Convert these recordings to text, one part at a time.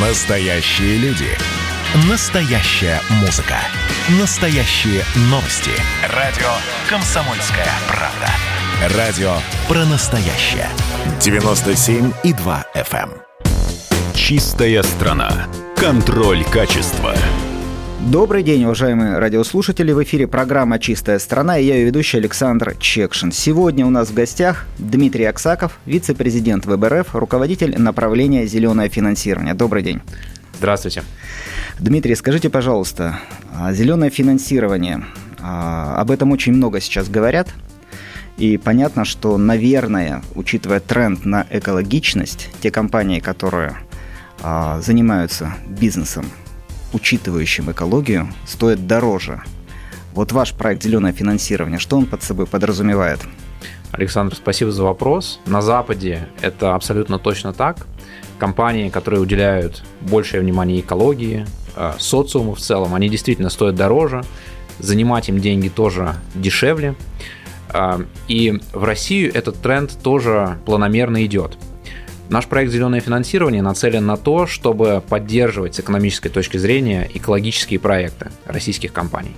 Настоящие люди. Настоящая музыка. Настоящие новости. Радио «Комсомольская правда». Радио про настоящее. 97,2 FM. эм. Чистая страна. Контроль качества. Добрый день, уважаемые радиослушатели. В эфире программа «Чистая страна» и я ее ведущий Александр Чекшин. Сегодня у нас в гостях Дмитрий Аксаков, вице-президент ВБРФ, руководитель направления «Зеленое финансирование». Добрый день. Здравствуйте. Дмитрий, скажите, пожалуйста, а, зеленое финансирование, а, об этом очень много сейчас говорят. И понятно, что, наверное, учитывая тренд на экологичность, те компании, которые а, занимаются бизнесом учитывающим экологию, стоит дороже. Вот ваш проект «Зеленое финансирование», что он под собой подразумевает? Александр, спасибо за вопрос. На Западе это абсолютно точно так. Компании, которые уделяют большее внимание экологии, э, социуму в целом, они действительно стоят дороже. Занимать им деньги тоже дешевле. Э, и в Россию этот тренд тоже планомерно идет. Наш проект «Зеленое финансирование» нацелен на то, чтобы поддерживать с экономической точки зрения экологические проекты российских компаний.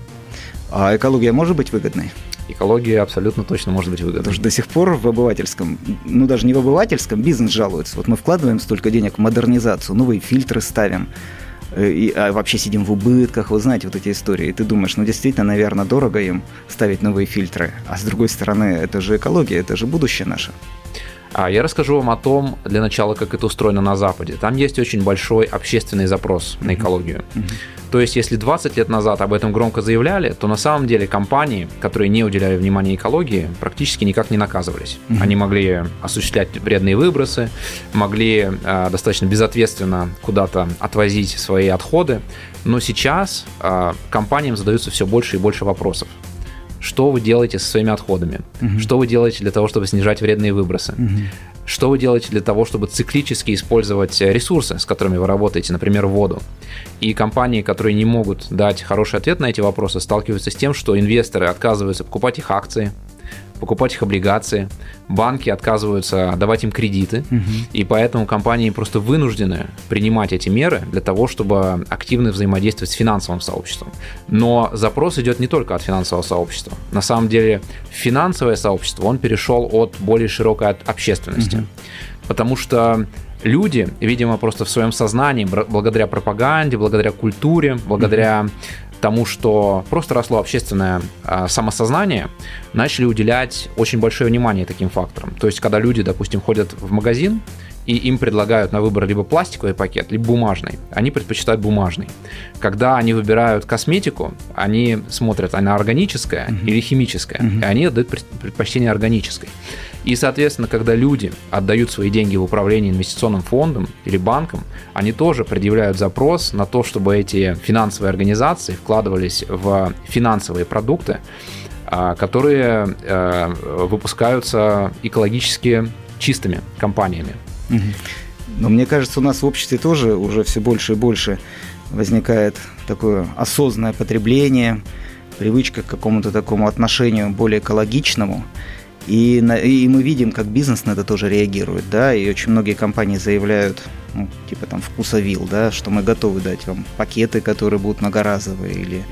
А экология может быть выгодной? Экология абсолютно точно может быть выгодной. Потому что до сих пор в обывательском, ну даже не в обывательском, бизнес жалуется. Вот мы вкладываем столько денег в модернизацию, новые фильтры ставим, э, и, а вообще сидим в убытках, вы знаете вот эти истории. И ты думаешь, ну действительно, наверное, дорого им ставить новые фильтры. А с другой стороны, это же экология, это же будущее наше. А я расскажу вам о том, для начала, как это устроено на Западе. Там есть очень большой общественный запрос на экологию. То есть, если 20 лет назад об этом громко заявляли, то на самом деле компании, которые не уделяли внимания экологии, практически никак не наказывались. Они могли осуществлять вредные выбросы, могли э, достаточно безответственно куда-то отвозить свои отходы. Но сейчас э, компаниям задаются все больше и больше вопросов что вы делаете со своими отходами, угу. что вы делаете для того, чтобы снижать вредные выбросы, угу. что вы делаете для того, чтобы циклически использовать ресурсы, с которыми вы работаете, например, воду. И компании, которые не могут дать хороший ответ на эти вопросы, сталкиваются с тем, что инвесторы отказываются покупать их акции, покупать их облигации. Банки отказываются давать им кредиты, угу. и поэтому компании просто вынуждены принимать эти меры для того, чтобы активно взаимодействовать с финансовым сообществом. Но запрос идет не только от финансового сообщества. На самом деле финансовое сообщество, он перешел от более широкой общественности. Угу. Потому что люди, видимо, просто в своем сознании, благодаря пропаганде, благодаря культуре, благодаря тому, что просто росло общественное а, самосознание, начали уделять очень большое внимание таким факторам. То есть, когда люди, допустим, ходят в магазин, и им предлагают на выбор либо пластиковый пакет, либо бумажный. Они предпочитают бумажный. Когда они выбирают косметику, они смотрят, она органическая uh-huh. или химическая, uh-huh. и они отдают предпочтение органической. И, соответственно, когда люди отдают свои деньги в управление инвестиционным фондом или банком, они тоже предъявляют запрос на то, чтобы эти финансовые организации вкладывались в финансовые продукты, а, которые э, выпускаются экологически чистыми компаниями. Но мне кажется, у нас в обществе тоже уже все больше и больше возникает такое осознанное потребление, привычка к какому-то такому отношению более экологичному. И, на, и мы видим, как бизнес на это тоже реагирует, да, и очень многие компании заявляют, ну, типа там вкусовил, да, что мы готовы дать вам пакеты, которые будут многоразовые, или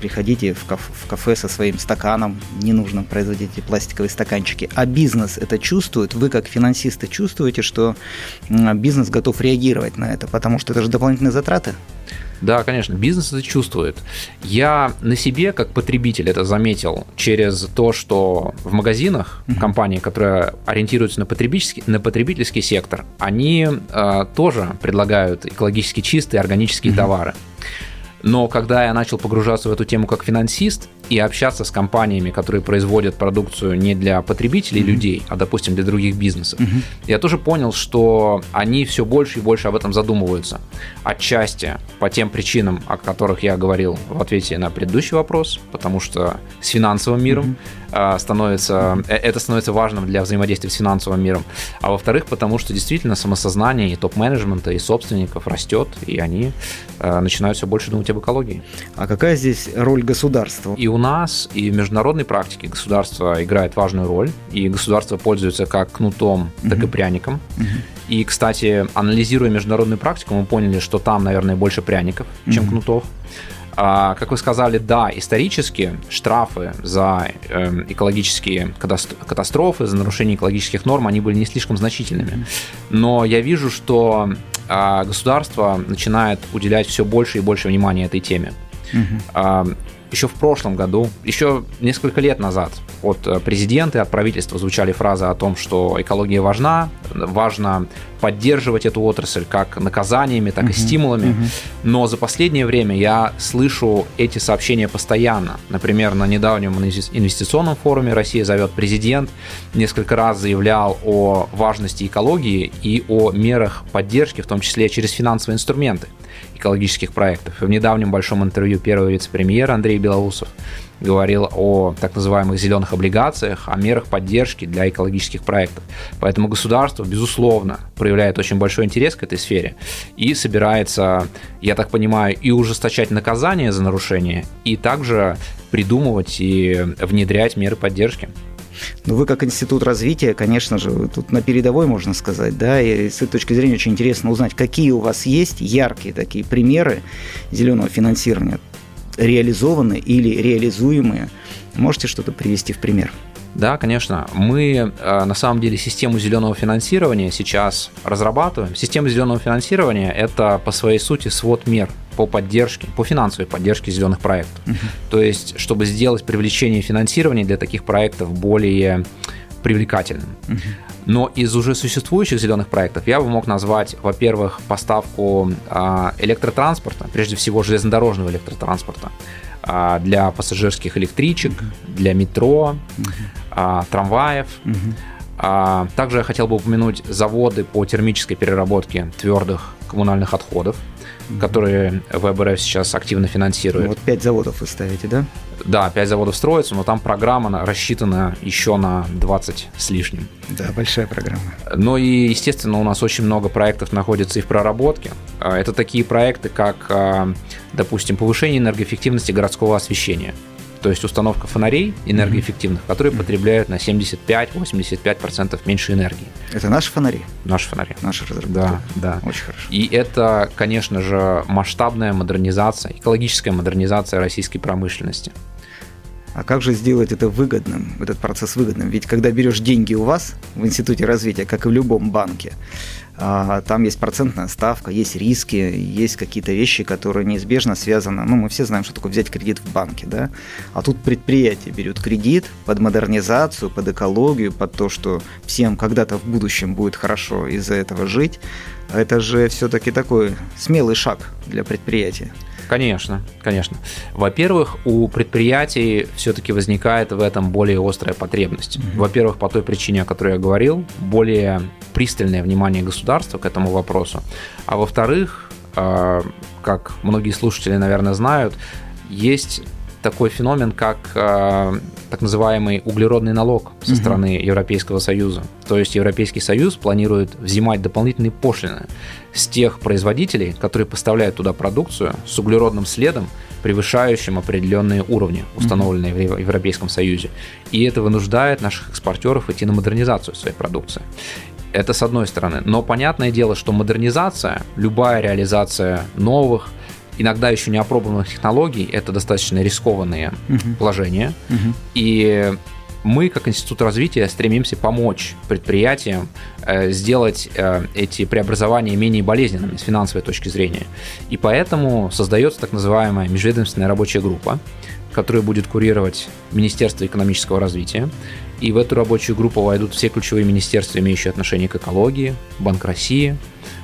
приходите в, кафе, в кафе со своим стаканом, не нужно производить эти пластиковые стаканчики. А бизнес это чувствует, вы как финансисты чувствуете, что бизнес готов реагировать на это, потому что это же дополнительные затраты. Да, конечно, бизнес это чувствует. Я на себе, как потребитель, это заметил через то, что в магазинах uh-huh. компании, которые ориентируются на потребительский, на потребительский сектор, они э, тоже предлагают экологически чистые органические uh-huh. товары. Но когда я начал погружаться в эту тему как финансист и общаться с компаниями, которые производят продукцию не для потребителей mm-hmm. людей, а, допустим, для других бизнесов, mm-hmm. я тоже понял, что они все больше и больше об этом задумываются. Отчасти по тем причинам, о которых я говорил в ответе на предыдущий вопрос, потому что с финансовым миром mm-hmm. становится, э, это становится важным для взаимодействия с финансовым миром. А во-вторых, потому что действительно самосознание и топ-менеджмента, и собственников растет, и они э, начинают все больше думать об экологии. А какая здесь роль государства? И у у нас, и в международной практике государство играет важную роль, и государство пользуется как кнутом, так и пряником. И, кстати, анализируя международную практику, мы поняли, что там, наверное, больше пряников, чем кнутов. А, как вы сказали, да, исторически штрафы за э, экологические катастрофы, за нарушение экологических норм, они были не слишком значительными. Но я вижу, что э, государство начинает уделять все больше и больше внимания этой теме. Угу еще в прошлом году, еще несколько лет назад от э, президента и от правительства звучали фразы о том, что экология важна, важно поддерживать эту отрасль как наказаниями, так и стимулами. Но за последнее время я слышу эти сообщения постоянно. Например, на недавнем инвестиционном форуме Россия зовет президент несколько раз заявлял о важности экологии и о мерах поддержки, в том числе через финансовые инструменты экологических проектов. И в недавнем большом интервью первого вице-премьера Андрей Белоусов говорил о так называемых зеленых облигациях, о мерах поддержки для экологических проектов. Поэтому государство, безусловно, проявляет очень большой интерес к этой сфере и собирается, я так понимаю, и ужесточать наказание за нарушение, и также придумывать и внедрять меры поддержки. Ну, вы как институт развития, конечно же, тут на передовой, можно сказать, да, и с этой точки зрения очень интересно узнать, какие у вас есть яркие такие примеры зеленого финансирования, реализованные или реализуемые. Можете что-то привести в пример? Да, конечно. Мы э, на самом деле систему зеленого финансирования сейчас разрабатываем. Система зеленого финансирования – это по своей сути свод мер по поддержке, по финансовой поддержке зеленых проектов. Uh-huh. То есть, чтобы сделать привлечение финансирования для таких проектов более привлекательным. Uh-huh. Но из уже существующих зеленых проектов я бы мог назвать, во-первых, поставку а, электротранспорта, прежде всего железнодорожного электротранспорта, а, для пассажирских электричек, для метро, а, трамваев. Также я хотел бы упомянуть заводы по термической переработке твердых коммунальных отходов которые ВБРФ сейчас активно финансирует. Ну, вот пять заводов вы ставите, да? Да, пять заводов строятся, но там программа рассчитана еще на 20 с лишним. Да, большая программа. Ну и, естественно, у нас очень много проектов находится и в проработке. А, это такие проекты, как, а, допустим, повышение энергоэффективности городского освещения то есть установка фонарей энергоэффективных, которые потребляют на 75-85% меньше энергии. Это наши фонари? Наши фонари. Наши разработки. Да, да. Очень хорошо. И это, конечно же, масштабная модернизация, экологическая модернизация российской промышленности. А как же сделать это выгодным, этот процесс выгодным? Ведь когда берешь деньги у вас в Институте развития, как и в любом банке, а, там есть процентная ставка, есть риски, есть какие-то вещи, которые неизбежно связаны. Ну, мы все знаем, что такое взять кредит в банке, да? А тут предприятие берет кредит под модернизацию, под экологию, под то, что всем когда-то в будущем будет хорошо из-за этого жить. Это же все-таки такой смелый шаг для предприятия. Конечно, конечно. Во-первых, у предприятий все-таки возникает в этом более острая потребность. Mm-hmm. Во-первых, по той причине, о которой я говорил, более пристальное внимание государства к этому вопросу. А во-вторых, а, как многие слушатели, наверное, знают, есть такой феномен, как э, так называемый углеродный налог со угу. стороны Европейского Союза. То есть Европейский Союз планирует взимать дополнительные пошлины с тех производителей, которые поставляют туда продукцию с углеродным следом, превышающим определенные уровни, установленные угу. в Европейском Союзе. И это вынуждает наших экспортеров идти на модернизацию своей продукции. Это с одной стороны. Но понятное дело, что модернизация, любая реализация новых, иногда еще не опробованных технологий, это достаточно рискованные угу. вложения. Угу. И мы, как Институт развития, стремимся помочь предприятиям э, сделать э, эти преобразования менее болезненными с финансовой точки зрения. И поэтому создается так называемая межведомственная рабочая группа, которая будет курировать Министерство экономического развития. И в эту рабочую группу войдут все ключевые министерства, имеющие отношение к экологии, Банк России,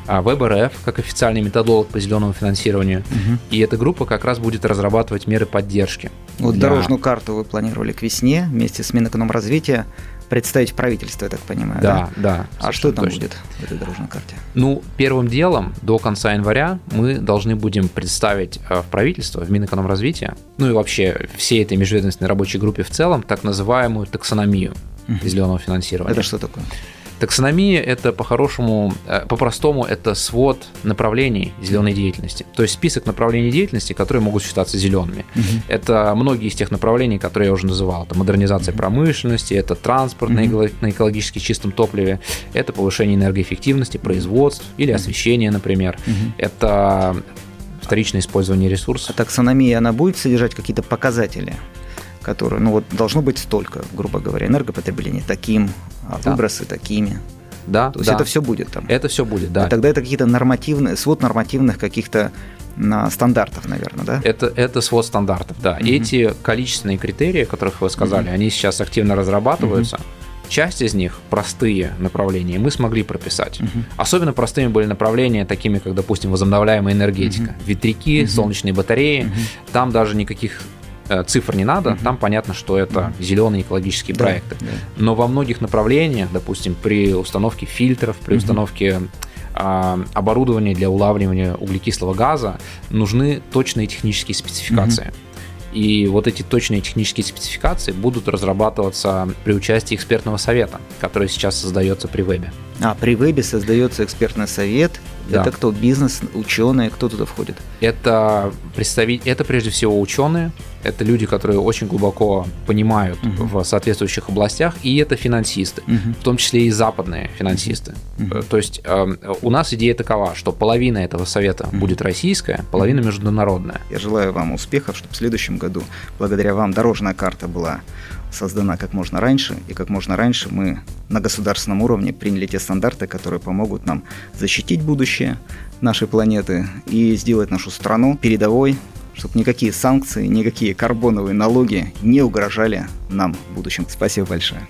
а ВБРФ как официальный методолог по зеленому финансированию. Угу. И эта группа как раз будет разрабатывать меры поддержки. Вот для... дорожную карту вы планировали к весне вместе с Минэкономразвития представить в правительство, я так понимаю. Да, да. да а что там точно. будет в этой дорожной карте? Ну, первым делом до конца января мы должны будем представить э, в правительство, в Минэкономразвития, ну и вообще всей этой межведомственной рабочей группе в целом, так называемую таксономию угу. зеленого финансирования. Это что такое? Таксономия – это по-хорошему, э, по-простому, это свод направлений зеленой деятельности. То есть список направлений деятельности, которые могут считаться зелеными. Угу. Это многие из тех направлений, которые я уже называл. Это модернизация угу. промышленности, это транспорт угу. на экологически чистом топливе, это повышение энергоэффективности производств или освещение, например. Угу. Это вторичное использование ресурсов. А таксономия, она будет содержать какие-то показатели? Которые, ну вот, должно быть столько, грубо говоря, энергопотребление таким, а да. выбросы такими. Да, То есть да. это все будет там. Это все будет, да. А тогда это какие-то нормативные, свод нормативных каких-то на стандартов, наверное, да? Это, это свод стандартов, да. Угу. Эти количественные критерии, о которых вы сказали, угу. они сейчас активно разрабатываются. Угу. Часть из них простые направления мы смогли прописать. Угу. Особенно простыми были направления, такими как, допустим, возобновляемая энергетика, угу. ветряки, угу. солнечные батареи. Угу. Там даже никаких цифр не надо, угу. там понятно, что это угу. зеленые экологические да, проекты. Да. Но во многих направлениях, допустим, при установке фильтров, при угу. установке а, оборудования для улавливания углекислого газа нужны точные технические спецификации. Угу. И вот эти точные технические спецификации будут разрабатываться при участии экспертного совета, который сейчас создается при вебе. А, при вебе создается экспертный совет. Да. Это кто? Бизнес, ученые, кто туда входит? Это представить, это прежде всего ученые, это люди, которые очень глубоко понимают угу. в соответствующих областях, и это финансисты, угу. в том числе и западные финансисты. Угу. То есть э, у нас идея такова, что половина этого совета угу. будет российская, половина международная. Я желаю вам успехов, чтобы в следующем году, благодаря вам, дорожная карта была создана как можно раньше, и как можно раньше мы на государственном уровне приняли те стандарты, которые помогут нам защитить будущее нашей планеты и сделать нашу страну передовой, чтобы никакие санкции, никакие карбоновые налоги не угрожали нам в будущем. Спасибо большое.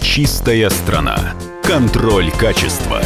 Чистая страна. Контроль качества.